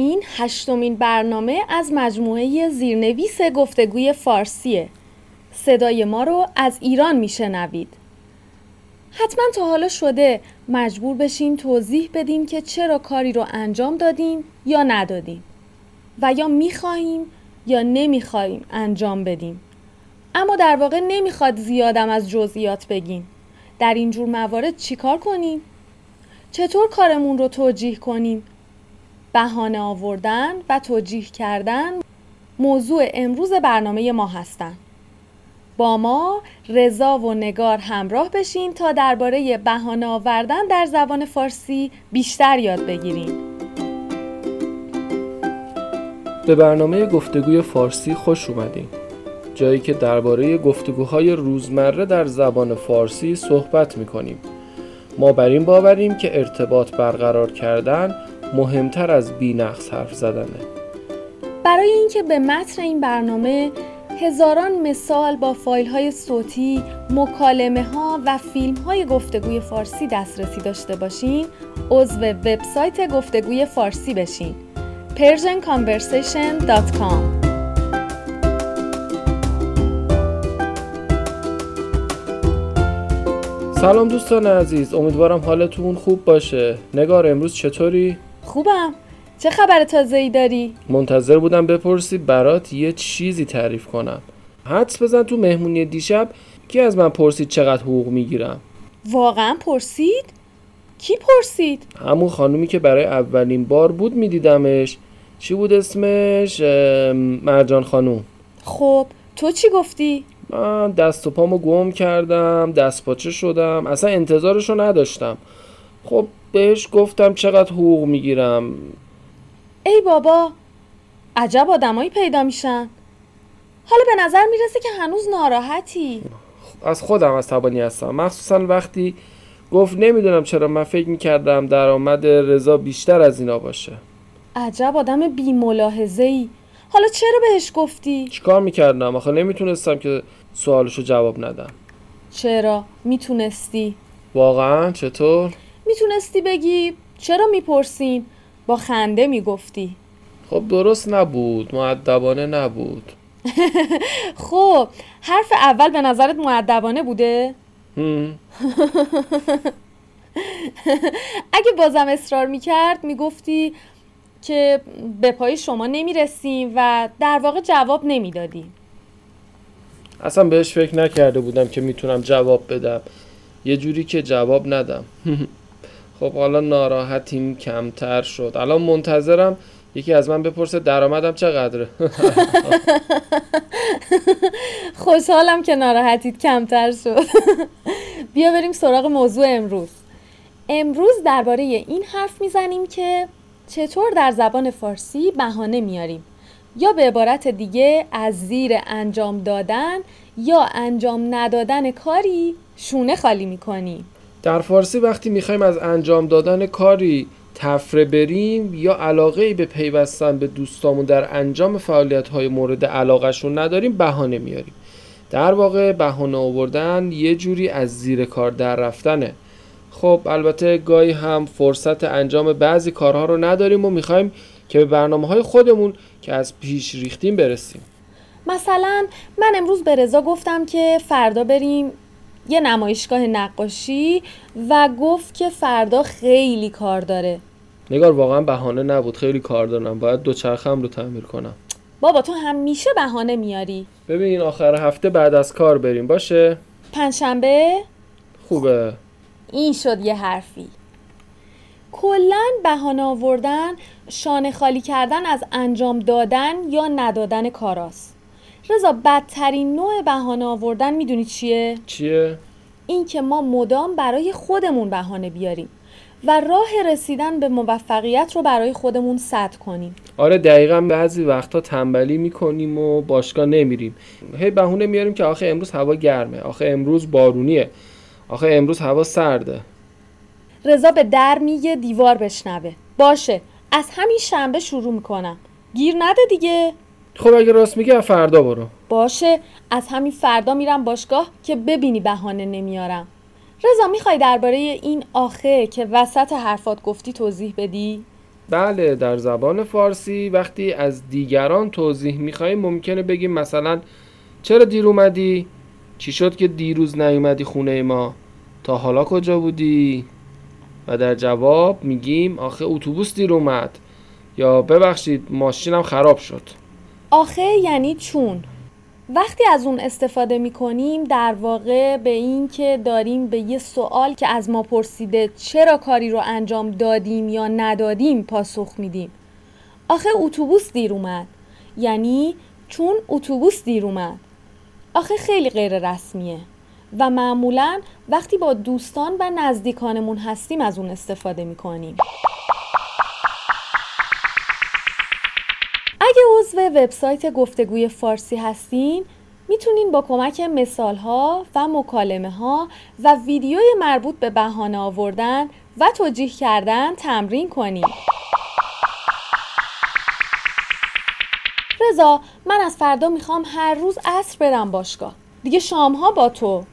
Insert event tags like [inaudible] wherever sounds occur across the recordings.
این هشتمین برنامه از مجموعه زیرنویس گفتگوی فارسیه. صدای ما رو از ایران میشنوید. حتما تا حالا شده مجبور بشیم توضیح بدیم که چرا کاری رو انجام دادیم یا ندادیم و یا می‌خواهیم یا نمی‌خواهیم انجام بدیم. اما در واقع نمی‌خواد زیادم از جزئیات بگیم. در این جور موارد چیکار کنیم؟ چطور کارمون رو توجیه کنیم؟ بهانه آوردن و توجیه کردن موضوع امروز برنامه ما هستند با ما رضا و نگار همراه بشین تا درباره بهانه آوردن در زبان فارسی بیشتر یاد بگیریم. به برنامه گفتگوی فارسی خوش اومدین. جایی که درباره گفتگوهای روزمره در زبان فارسی صحبت می‌کنیم. ما بر این باوریم که ارتباط برقرار کردن مهمتر از بینقص حرف زدنه. برای اینکه به متن این برنامه هزاران مثال با فایل های صوتی، مکالمه ها و فیلم های گفتگوی فارسی دسترسی داشته باشین عضو وبسایت گفتگوی فارسی بشین. persianconversation.com سلام دوستان عزیز امیدوارم حالتون خوب باشه. نگار امروز چطوری؟ خوبم چه خبر تازه ای داری؟ منتظر بودم بپرسی برات یه چیزی تعریف کنم حدس بزن تو مهمونی دیشب کی از من پرسید چقدر حقوق می‌گیرم واقعا پرسید؟ کی پرسید؟ همون خانومی که برای اولین بار بود میدیدمش چی بود اسمش؟ مرجان خانوم خب تو چی گفتی؟ من دست و پامو گم کردم دست پاچه شدم اصلا انتظارشو نداشتم خب بهش گفتم چقدر حقوق می‌گیرم. ای بابا عجب آدمایی پیدا میشن. حالا به نظر می‌رسه که هنوز ناراحتی. از خودم از تبانی هستم. مخصوصا وقتی گفت نمی‌دونم چرا من فکر می‌کردم درآمد رضا بیشتر از اینا باشه. عجب آدم بی ملاحظه ای حالا چرا بهش گفتی؟ چیکار می‌کردم؟ آخه نمی‌تونستم که سوالشو جواب ندم. چرا؟ می‌تونستی. واقعا؟ چطور؟ می‌تونستی بگی؟ چرا می‌پرسین؟ با خنده می‌گفتی. خب درست نبود معدبانه نبود. [laughs] خب حرف اول به نظرت معدبانه بوده؟ [laughs] اگه بازم اصرار می‌کرد می‌گفتی که به پای شما نمی‌رسیم و در واقع جواب نمی‌دادیم اصلا بهش فکر نکرده بودم که می‌تونم جواب بدم. یه جوری که جواب ندم. [laughs] خب حالا ناراحتیم کمتر شد. الان منتظرم یکی از من بپرسه درآمدم چقدره؟ [laughs] خوشحالم که ناراحتیت کمتر شد. [laughs] بیا بریم سراغ موضوع امروز. امروز درباره این حرف می‌زنیم که چطور در زبان فارسی بهانه میاریم یا به عبارت دیگه از زیر انجام دادن یا انجام ندادن کاری شونه خالی می‌کنیم در فارسی وقتی می‌خوایم از انجام دادن کاری تفره بریم یا علاقه ای به پیوستن به دوستامون در انجام فعالیت های مورد علاقهشون نداریم بهانه میاریم. در واقع بهانه آوردن یه جوری از زیر کار در رفتنه. خب البته گاهی هم فرصت انجام بعضی کارها رو نداریم و می‌خوایم که به برنامه های خودمون که از پیش ریختیم برسیم. مثلا من امروز به رضا گفتم که فردا بریم یه نمایشگاه نقاشی و گفت که فردا خیلی کار داره. نگار واقعا بهانه نبود. خیلی کار دارم. باید دوچرخم رو تعمیر کنم. بابا تو همیشه بهانه میاری. ببین آخر هفته بعد از کار بریم. باشه؟ پنجشنبه؟ خوبه. این شد یه حرفی. کلا بهانه آوردن شانه خالی کردن از انجام دادن یا ندادن کاراست. رضا بدترین نوع بهانه آوردن می‌دونی چیه؟ چیه؟ این که ما مدام برای خودمون بهانه بیاریم و راه رسیدن به موفقیت رو برای خودمون سد کنیم. آره دقیقا بعضی وقتا تنبلی می‌کنیم و باشگاه نمیریم. هی بهونه میاریم که آخه امروز هوا گرمه آخه امروز بارونیه آخه امروز هوا سرده. رضا به در میگه دیوار بشنوه. باشه از همین شنبه شروع می‌کنم. گیر نده دیگه. خب اگه راست میگه فردا برو باشه از همین فردا میرم باشگاه که ببینی بهانه نمیارم رضا می‌خوای درباره این آخه که وسط حرفات گفتی توضیح بدی بله در زبان فارسی وقتی از دیگران توضیح می‌خوایم ممکنه بگیم مثلا چرا دیر اومدی؟ چی شد که دیروز نیومدی خونه ما؟ تا حالا کجا بودی؟ و در جواب میگیم آخه اتوبوس دیر اومد یا ببخشید ماشینم خراب شد آخه یعنی چون؟ وقتی از اون استفاده می کنیم در واقع به این که داریم به یه سوال که از ما پرسیده چرا کاری رو انجام دادیم یا ندادیم پاسخ میدیم. آخه اتوبوس دیر اومد. یعنی چون اتوبوس دیر اومد. آخه خیلی غیر رسمیه. و معمولا وقتی با دوستان و نزدیکانمون هستیم از اون استفاده می کنیم عضو وبسایت گفتگوی فارسی هستین می‌تونین با کمک مثال ها و مکالمه ها و ویدیوی مربوط به بهانه آوردن و توجیه کردن تمرین کنید. رضا من از فردا می‌خوام هر روز عصر برم باشگاه. دیگه شام ها با تو.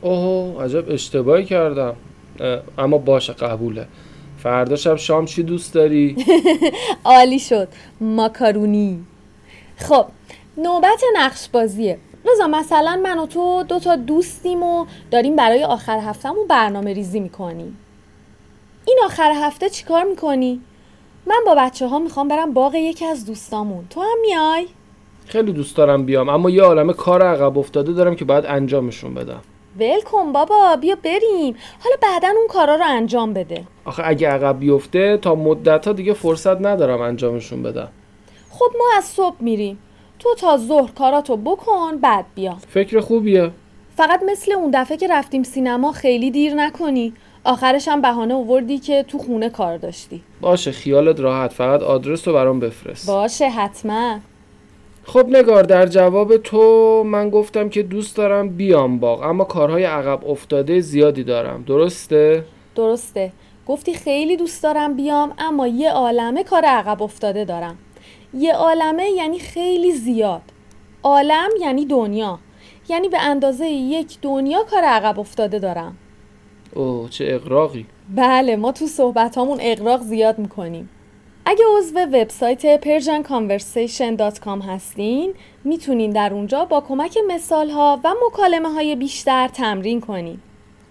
اوه عجب اشتباهی کردم. اما باشه قبوله. فردا شب شام چی دوست داری؟ [laughs] عالی شد ماکارونی خب نوبت نقش بازیه رضا مثلا من و تو دو تا دوستیم و داریم برای آخر هفتهمون برنامه ریزی می‌کنیم. این آخر هفته چیکار می‌کنی؟ من با بچه ها می‌خوام برم باغ یکی از دوستامون. تو هم میای؟ خیلی دوست دارم بیام اما یه عالمه کار عقب افتاده دارم که باید انجامشون بدم. ول کن بابا بیا بریم. حالا بعدا اون کارا رو انجام بده. آخه اگه عقب بیفته تا مدت ها دیگه فرصت ندارم انجامشون بدم. خب ما از صبح میریم. تو تا ظهر کاراتو بکن بعد بیا. فکر خوبیه. فقط مثل اون دفعه که رفتیم سینما خیلی دیر نکنی. آخرش هم بهانه آوردی که تو خونه کار داشتی. باشه خیالت راحت. فقط آدرس رو برام بفرست. باشه حتما. خب نگار در جواب تو من گفتم که دوست دارم بیام باغ اما کارهای عقب افتاده زیادی دارم. درسته؟ درسته. گفتی خیلی دوست دارم بیام اما یه عالمه کار عقب افتاده دارم. یه عالمه یعنی خیلی زیاد. عالم یعنی دنیا. یعنی به اندازه یک دنیا کار عقب افتاده دارم. اوه چه اقراقی بله ما تو صحبت اقراق زیاد می‌کنیم. اگه عضو وبسایت persianconversation.com هستین می‌تونین در اونجا با کمک مثال ها و مکالمه های بیشتر تمرین کنین.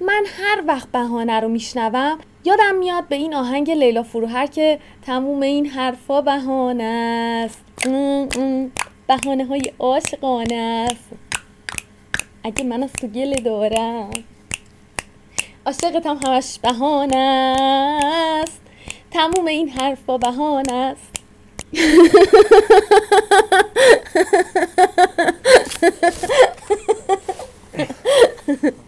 من هر وقت بهانه رو میشنوم یادم میاد به این آهنگ لیلا فروهر که تموم این حرفا بهانه است. بهانه های عاشقانه است. اگه من از تو گله دارم عاشقتم همش بهانه است. تموم این حرفا بهانه است. [laughs]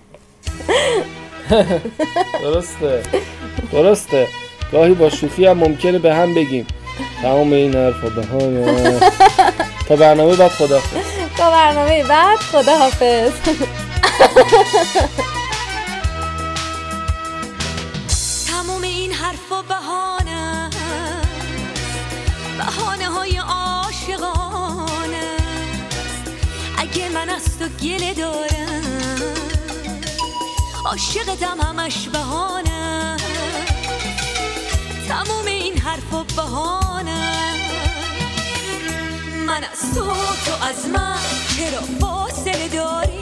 درسته. درسته. گاهی با شوخی هم ممکنه به هم بگیم. تمام این حرفا بهانه. تا برنامه بعد خداحافظ. تا برنامه بعد خداحافظ. تمام این حرفا بهانه بهانه های عاشقانه اگه من از تو گله دارم عاشقتم همش بهانه. تموم این حرفا بهانه. من از تو تو از من چرا فاصله داریم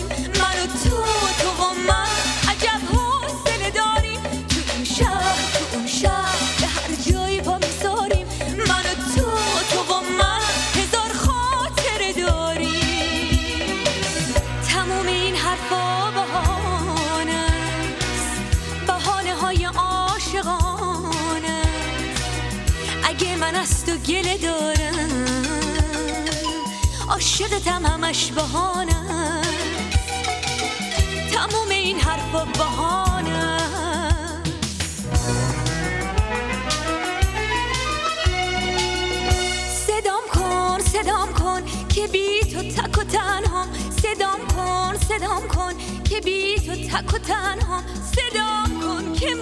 من از تو گله دارم. عاشقتم همش بهانه تموم این حرفا بهانه صدام کن صدام کن که بی تو تک و تنهام. صدام کن صدام کن که بی تو تک و تنهام. صدام کن که